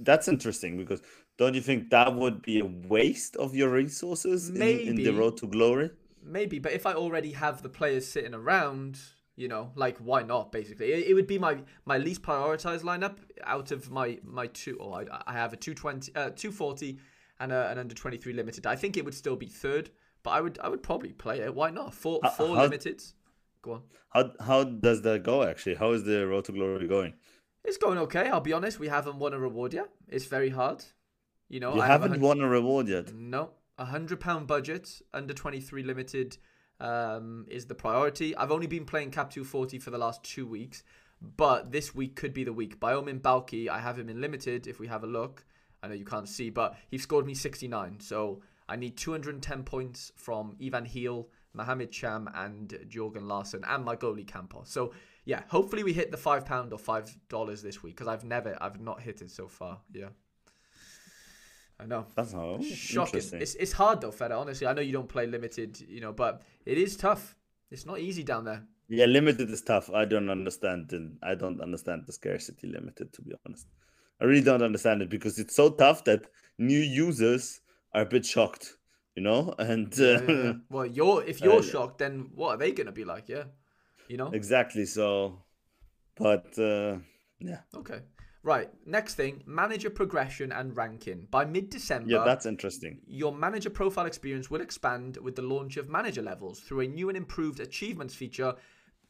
that's interesting because don't you think that would be a waste of your resources in, in the road to glory? Maybe, but if I already have the players sitting around, you know, like why not? Basically, it, it would be my my least prioritized lineup out of my my two. Oh, I, I have a 220, uh, 240 and a, an under 23 limited. I think it would still be third, but I would I would probably play it. Why not? Four How- four how- limiteds. Go on. How how does that go actually? How is the road to glory going? It's going okay. I'll be honest. We haven't won a reward yet. It's very hard. You know, You I have haven't hun- won a reward yet. No, a hundred pound budget under twenty three limited um, is the priority. I've only been playing Cap two forty for the last two weeks, but this week could be the week. Biomin Balki, I have him in limited. If we have a look, I know you can't see, but he scored me sixty nine. So I need two hundred and ten points from Ivan Heel, Mohamed Cham, and Jorgen Larsen, and my goalie Campos. So yeah, hopefully we hit the five pound or five dollars this week because I've never, I've not hit it so far. Yeah. I know. That's how Shocking. It's it's hard though, Feder. Honestly, I know you don't play limited, you know, but it is tough. It's not easy down there. Yeah, limited is tough. I don't understand. And I don't understand the scarcity limited, to be honest. I really don't understand it because it's so tough that new users are a bit shocked, you know. And uh, Yeah, yeah, yeah. well, you're if you're shocked, then what are they gonna be like? Yeah, you know. exactly. So, but uh, yeah, Okay. Right. Next thing, manager progression and ranking. By mid-December, yeah, that's interesting. your manager profile experience will expand with the launch of manager levels through a new and improved achievements feature.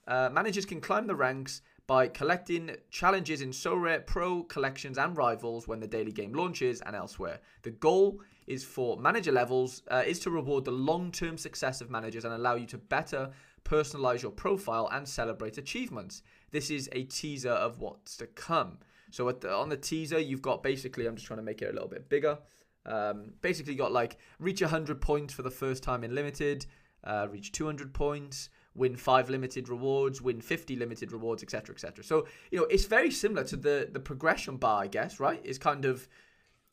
Uh, managers can climb the ranks by collecting challenges in Sorare Pro collections and rivals when the daily game launches and elsewhere. The goal is for manager levels uh, is to reward the long-term success of managers and allow you to better personalize your profile and celebrate achievements. This is a teaser of what's to come. So the, on the teaser, you've got basically, I'm just trying to make it a little bit bigger. Um, basically, got like reach 100 points for the first time in limited, uh, reach 200 points, win five limited rewards, win 50 limited rewards, etc., etc. So you know, it's very similar to the the progression bar, I guess. Right? It's kind of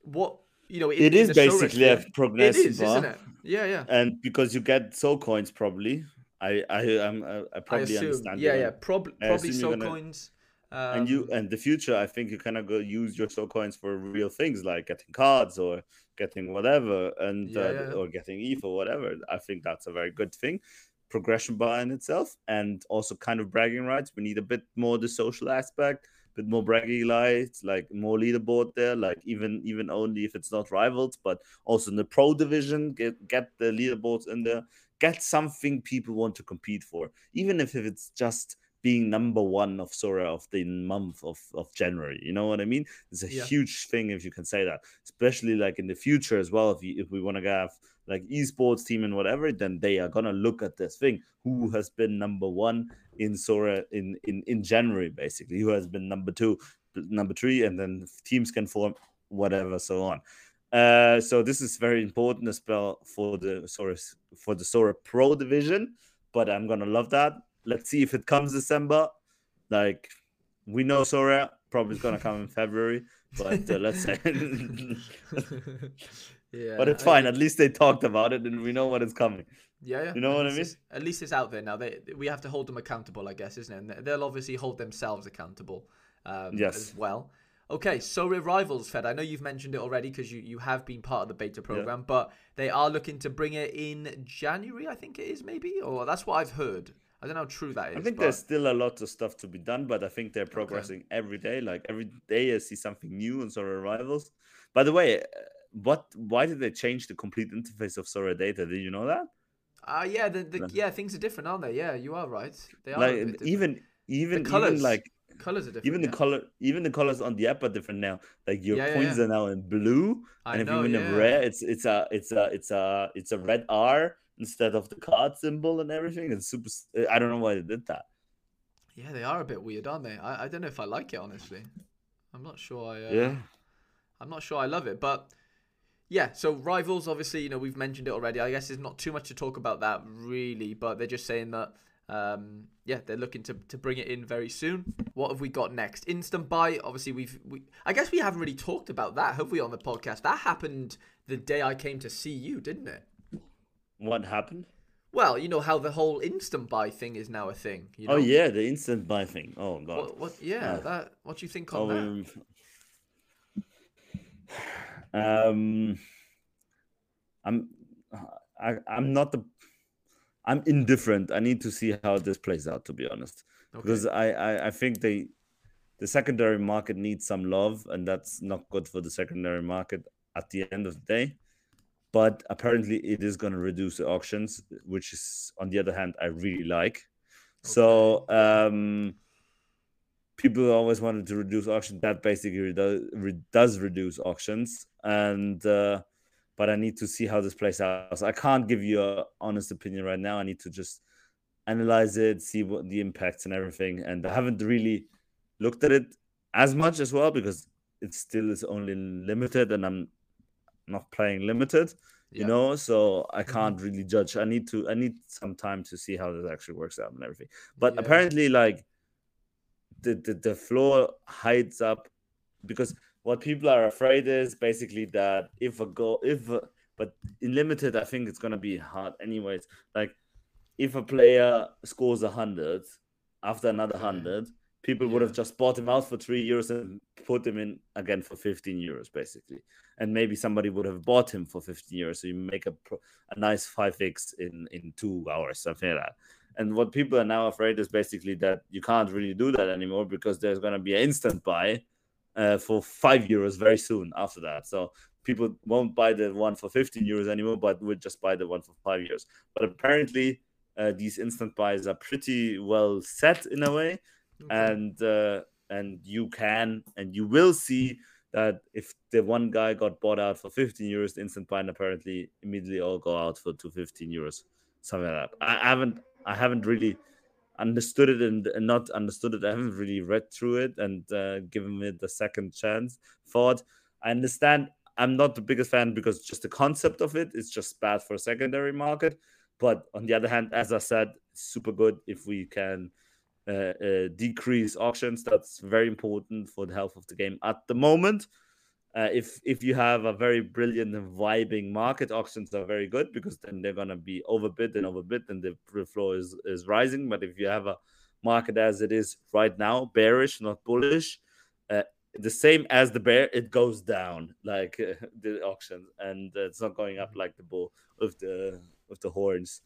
what you know. in- It is basically a sphere. It progressive is, bar. isn't it? Yeah, yeah. and because you get soul coins probably i i am I, I I probably assume. understand Yeah, yeah. Prob- probably soul gonna- coins. Um, and you and the future i think you kind of go use your soul coins for real things like getting cards or getting whatever and Yeah, uh, yeah. or getting eth or whatever i think that's a very good thing progression bar in itself and also kind of bragging rights. We need a bit more the social aspect bit more bragging rights like more leaderboard there like even even only if it's not rivals but also in the pro division get get the leaderboards in there get something people want to compete for. Even if, if it's just being number one of Sorare of the month of, of January. You know what I mean? It's a Yeah. huge thing if you can say that, especially like in the future as well. If you, if we want to have like esports team and whatever, then they are gonna look at this thing. Who has been number one in Sorare in in in January, basically? Who has been number two, number three, and then teams can form whatever, so on. Uh, so this is very important as well for the Sorare for the Sorare Pro division. But I'm gonna love that. Let's see if it comes December. Like we know Sorare probably is gonna come in February, but uh, let's say. yeah. but it's I- fine. At least they talked about it, and we know what is coming. Yeah, yeah. You know at what I mean? At least it's out there now. They we have to hold them accountable, I guess, isn't it? And they'll obviously hold themselves accountable. Um, Yes. As well. Okay, so rivals, Fed. I know you've mentioned it already because you, you have been part of the beta program, but they are looking to bring it in January, I think it is, maybe, or that's what I've heard. I don't know how true that is. I think but- there's still a lot of stuff to be done, but I think they're progressing every day. Like every day, I see something new on Sorare Rivals. By the way, uh, what? Why did they change the complete interface of Sorare Data? Did you know that? Ah, yeah, the, the yeah things are different, aren't they? Yeah, you are right. They are Like even even colours, even like colors are different. even the yeah. color even the colors on the app are different now. Like your Yeah, coins yeah. are now in blue, I and if know, you win a rare, it's it's a it's a it's a it's a red R instead of the card symbol and everything. It's super. I don't know why they did that. Yeah, they are a bit weird, aren't they? I, I don't know if I like it honestly. I'm not sure I. Uh, Yeah. I'm not sure I love it, but yeah. So rivals, obviously, you know, we've mentioned it already. I guess there's not too much to talk about that really, but they're just saying that. Um, yeah, they're looking to, to bring it in very soon. What have we got next? Instant buy. Obviously, we've we. I guess we haven't really talked about that, have we, on the podcast? That happened the day I came to see you, didn't it? What happened? Well, you know how the whole instant buy thing is now a thing. You know? Oh yeah, the instant buy thing. Oh god. What, what, yeah, Uh, that. What do you think on Oh, that? um, um, I'm, I, I'm not the, I'm indifferent. I need to see how this plays out, to be honest, Okay. because I, I, I think they, the secondary market needs some love, and that's not good for the secondary market at the end of the day. But apparently, it is going to reduce the auctions, which is, on the other hand, I really like. So, um, people always wanted to reduce auctions. That basically does, does reduce auctions, and uh, but I need to see how this plays out. So I can't give you a honest opinion right now. I need to just analyze it, see what the impacts and everything. And I haven't really looked at it as much as well because it still is only limited, and I'm not playing limited. You Yeah. know, so I mm-hmm. can't really judge. I need to. I need some time to see how this actually works out and everything. But Yeah. apparently, like the, the the floor hides up because what people are afraid is basically that if a goal, if a, but in limited, I think it's gonna be hard anyways. Like if a player scores a hundred after another hundred, people would have just bought him out for three years and put him in again for 15 euros basically. And maybe somebody would have bought him for 15 euros so you make a, a nice 5x in in two hours something like that. And what people are now afraid is basically that you can't really do that anymore because there's going to be an instant buy uh, for five euros very soon after that. So people won't buy the one for 15 euros anymore but would just buy the one for five euros but apparently uh, these instant buys are pretty well set in a way Okay. and uh, and you can and you will see that if the one guy got bought out for 15 euros, the instant buy and apparently immediately all go out for 215 euros, something like that. I haven't I haven't really understood it and, and not understood it. I haven't really read through it and uh, given it the second chance. Thought I understand. I'm not the biggest fan because just the concept of it is just bad for secondary market. But on the other hand, as I said, super good if we can uh, uh, decrease auctions. That's very important for the health of the game at the moment. Uh, if if you have a very brilliant and vibing market, auctions are very good because then they're gonna be overbid and overbid, and the floor is is rising. But if you have a market as it is right now, bearish, not bullish, uh, the same as the bear, it goes down like uh, the auction, and uh, it's not going up like the bull with the with the horns,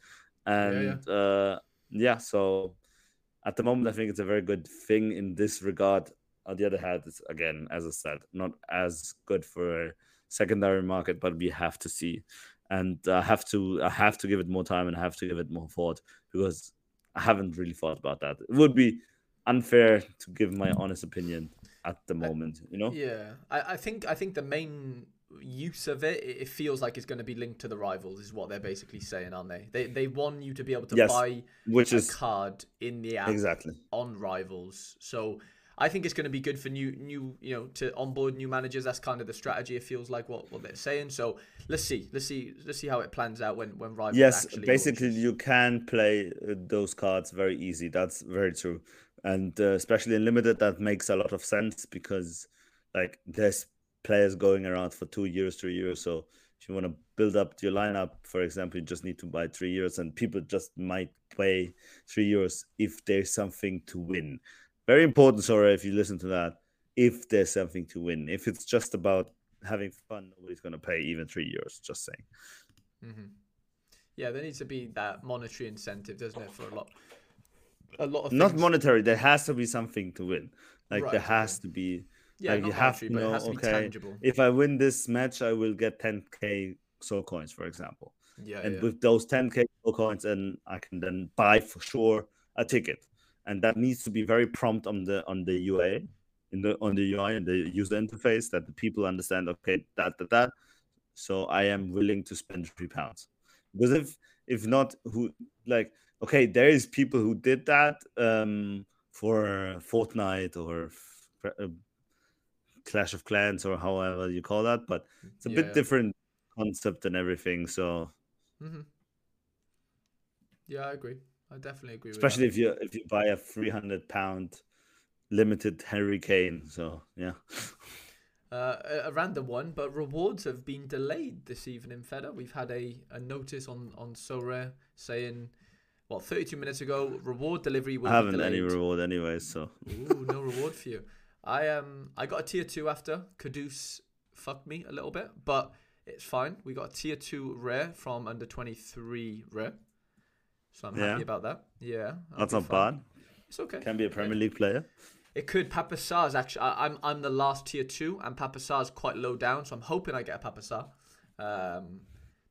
yeah. and uh, yeah, so at the moment, I think it's a very good thing in this regard. On the other hand, it's again, as I said, not as good for a secondary market, but we have to see, and I have to, I have to give it more time and I have to give it more thought because I haven't really thought about that. It would be unfair to give my honest opinion at the moment, you know. Yeah, I, I think I think the main use of it, it feels like it's going to be linked to the rivals, is what they're basically saying, aren't they? They they want you to be able to Yes, buy Which a is card in the app exactly on rivals. So I think it's going to be good for new new you know to onboard new managers. That's kind of the strategy. It feels like what, what they're saying. So let's see, let's see, let's see how it plans out when when rivals. yes actually basically launches. you can play uh, those cards very easy that's very true and uh, especially in limited that makes a lot of sense because like there's players going around for two years three years. So if you want to build up your lineup for example you just need to buy three years and people just might pay three years if there's something to win. Very important sorry if you listen to that if there's something to win. If it's just about having fun nobody's going to pay even three years just saying. Mm-hmm. Yeah, there needs to be that monetary incentive, doesn't it, for a lot, a lot of not things. monetary there has to be something to win. Like Right, there has to be yeah, like you have to but know it has to be okay tangible. if i win this match i will get 10k soul coins for example Yeah, and yeah. with those 10k soul coins and i can then buy for sure a ticket and that needs to be very prompt on the on the ua in the on the ui and the user interface that the people understand okay that that that so i am willing to spend three pounds because if if not who like okay there is people who did that um for fortnite or uh, clash of clans or however you call that but it's a Yeah, bit different concept and everything so hmm Yeah, I agree. I definitely agree. especially if you if you buy a 300 pound limited Harry Kane. So yeah. Uh, a- a random one, but rewards have been delayed this evening. Feder, we've had a, a notice on on Sorare saying, well, 32 minutes ago, reward delivery will I haven't any reward anyway. So Ooh, no reward for you. I um I got a tier two after Kudus fucked me a little bit, but it's fine. We got a tier two rare from under twenty three rare, so I'm Yeah. happy about that. Yeah, that's not fun. bad. It's okay. Can be a Premier League player. It could. Pape Sarr's actually. I, I'm I'm the last tier two, and Pape Sarr's quite low down, so I'm hoping I get a Pape Sarr. Um,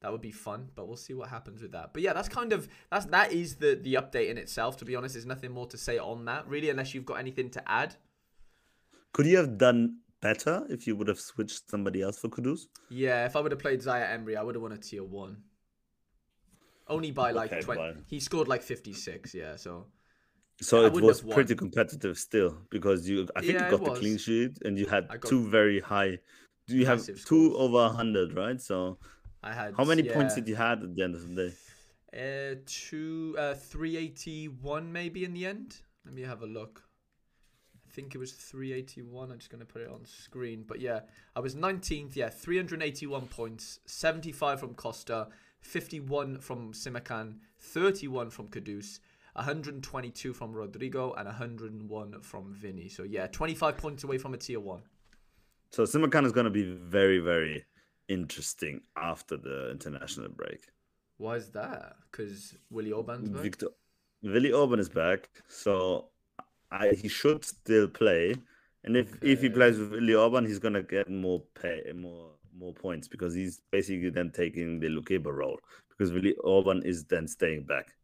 that would be fun, but we'll see what happens with that. But yeah, that's kind of that's that is the the update in itself. To be honest, there's nothing more to say on that really, unless you've got anything to add. Could you have done better if you would have switched somebody else for Kudus? Yeah, if I would have played Zaya Emery, I would have won a tier one. Only by like Okay, 20. but- He scored like 56, yeah, so. So I it was pretty competitive still because you I think Yeah, you got the clean sheet and you had got two very high. Do you have two scores. over hundred, right? So I had. how many points did you had at the end of the day? Uh, two, uh, 381 maybe in the end. Let me have a look. I think it was 381. I'm just going to put it on screen. But yeah, I was 19th. Yeah, 381 points, 75 from Costa, 51 from Simakan, 31 from Kudus, 122 from Rodrigo, and 101 from Vinny. So yeah, 25 points away from a tier one. So Simakan is going to be very, very interesting after the international break. Why is that? Because Willi Orbán's back. Victor, Willi Orbán is back, so I, he should still play. And if, if he plays with Willi Orbán, he's gonna get more pay, more more points because he's basically then taking the Lukeba role because Willi Orbán is then staying back.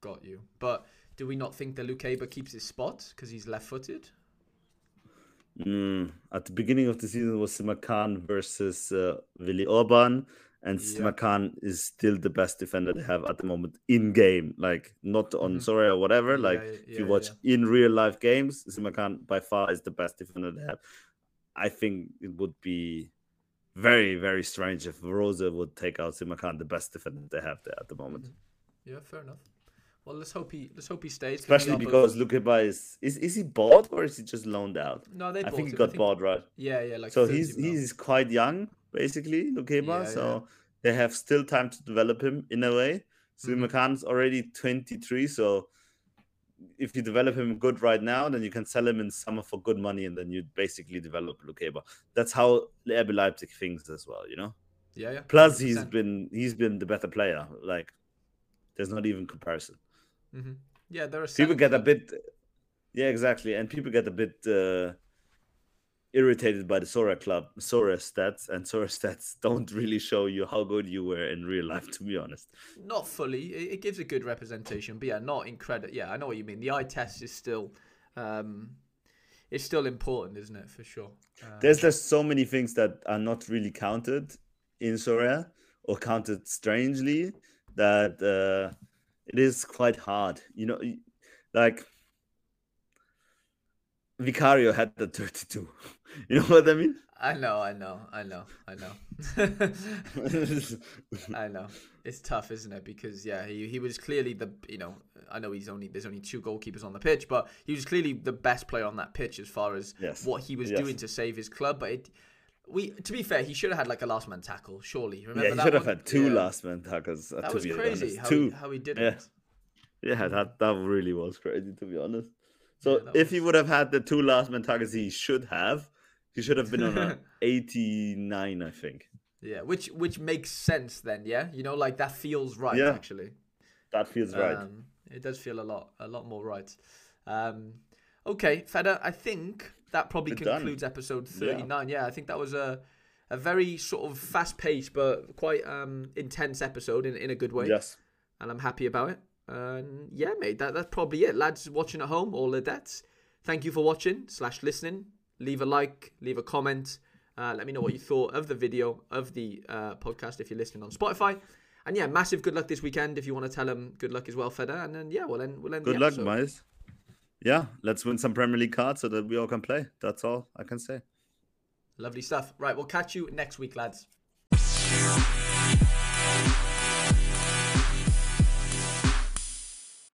Got you. But do we not think that Lukeba keeps his spot because he's left-footed? Mm, at the beginning of the season was Simakan versus uh, Willi Orbán, and Yeah. Simakan is still the best defender they have at the moment in game, like not on. Sorry or whatever. Like yeah, if you watch in real life games, Simakan by far is the best defender they have. I think it would be very, very strange if Rose would take out Simakan, the best defender they have there at the moment. Mm-hmm. Yeah, fair enough. Well, let's hope he let's hope he stays. Especially because Lukeba is is is he bought or is he just loaned out? no, they I think he got bought, right? Yeah, yeah, like so he's he's quite young, basically, Lukeba. Yeah, so they have still time to develop him in a way. So Mhm. McCann's already 23, so if you develop him good right now, then you can sell him in summer for good money, and then you basically develop Lukeba. That's how RB Leipzig thinks as well, you know. yeah, yeah. Plus, he's 100%. been he's been the better player. Like, there's not even comparison. Mm-hmm. Yeah, there are People get a bit, yeah, exactly, and people get a bit uh, irritated by the Sorare club, Sorare stats, and Sorare stats don't really show you how good you were in real life. To be honest, Not fully. It, it gives a good representation, but yeah, not incredible. Yeah, I know what you mean. The eye test is still, um, it's still important, isn't it? For sure. Um, there's just so many things that are not really counted in Sorare or counted strangely that uh, it is quite hard. You know, like Vicario had the 32. You know what I mean? I know, I know, I know, I know. I know. It's tough, isn't it? Because yeah, he, he was clearly the you know I know he's only there's only two goalkeepers on the pitch, but he was clearly the best player on that pitch as far as Yes. what he was Yes. doing to save his club. But it, we to be fair, he should have had like a last man tackle. Surely, remember yeah, he should have had two Yeah. last man tackles. Uh, That to was be crazy honest. how two. he, how he did Yeah. it. Yeah, that that really was crazy to be honest. So Yeah, if he would have had the two last man targets he should have, he should have been on a 89, I think. Yeah, which which makes sense then. Yeah, you know, like that feels right Yeah. actually. That feels right. Um, it does feel a lot, a lot more right. Um, okay, Feda, I think that probably We're done. concludes episode Yeah. 39. Yeah. I think that was a a very sort of fast paced but quite um, intense episode in, in a good way. yes. And I'm happy about it. And yeah, mate, that, that's probably it. Lads watching at home, all the debts. Thank you for watching slash listening. Leave a like, leave a comment. Uh, let me know what you thought of the video, of the uh, podcast if you're listening on Spotify. And yeah, massive good luck this weekend if you want to tell them good luck as well, Feda. And then yeah, we'll end, we'll end Good the luck, guys. Yeah, let's win some Premier League cards so that we all can play. That's all I can say. Lovely stuff. Right, we'll catch you next week, lads.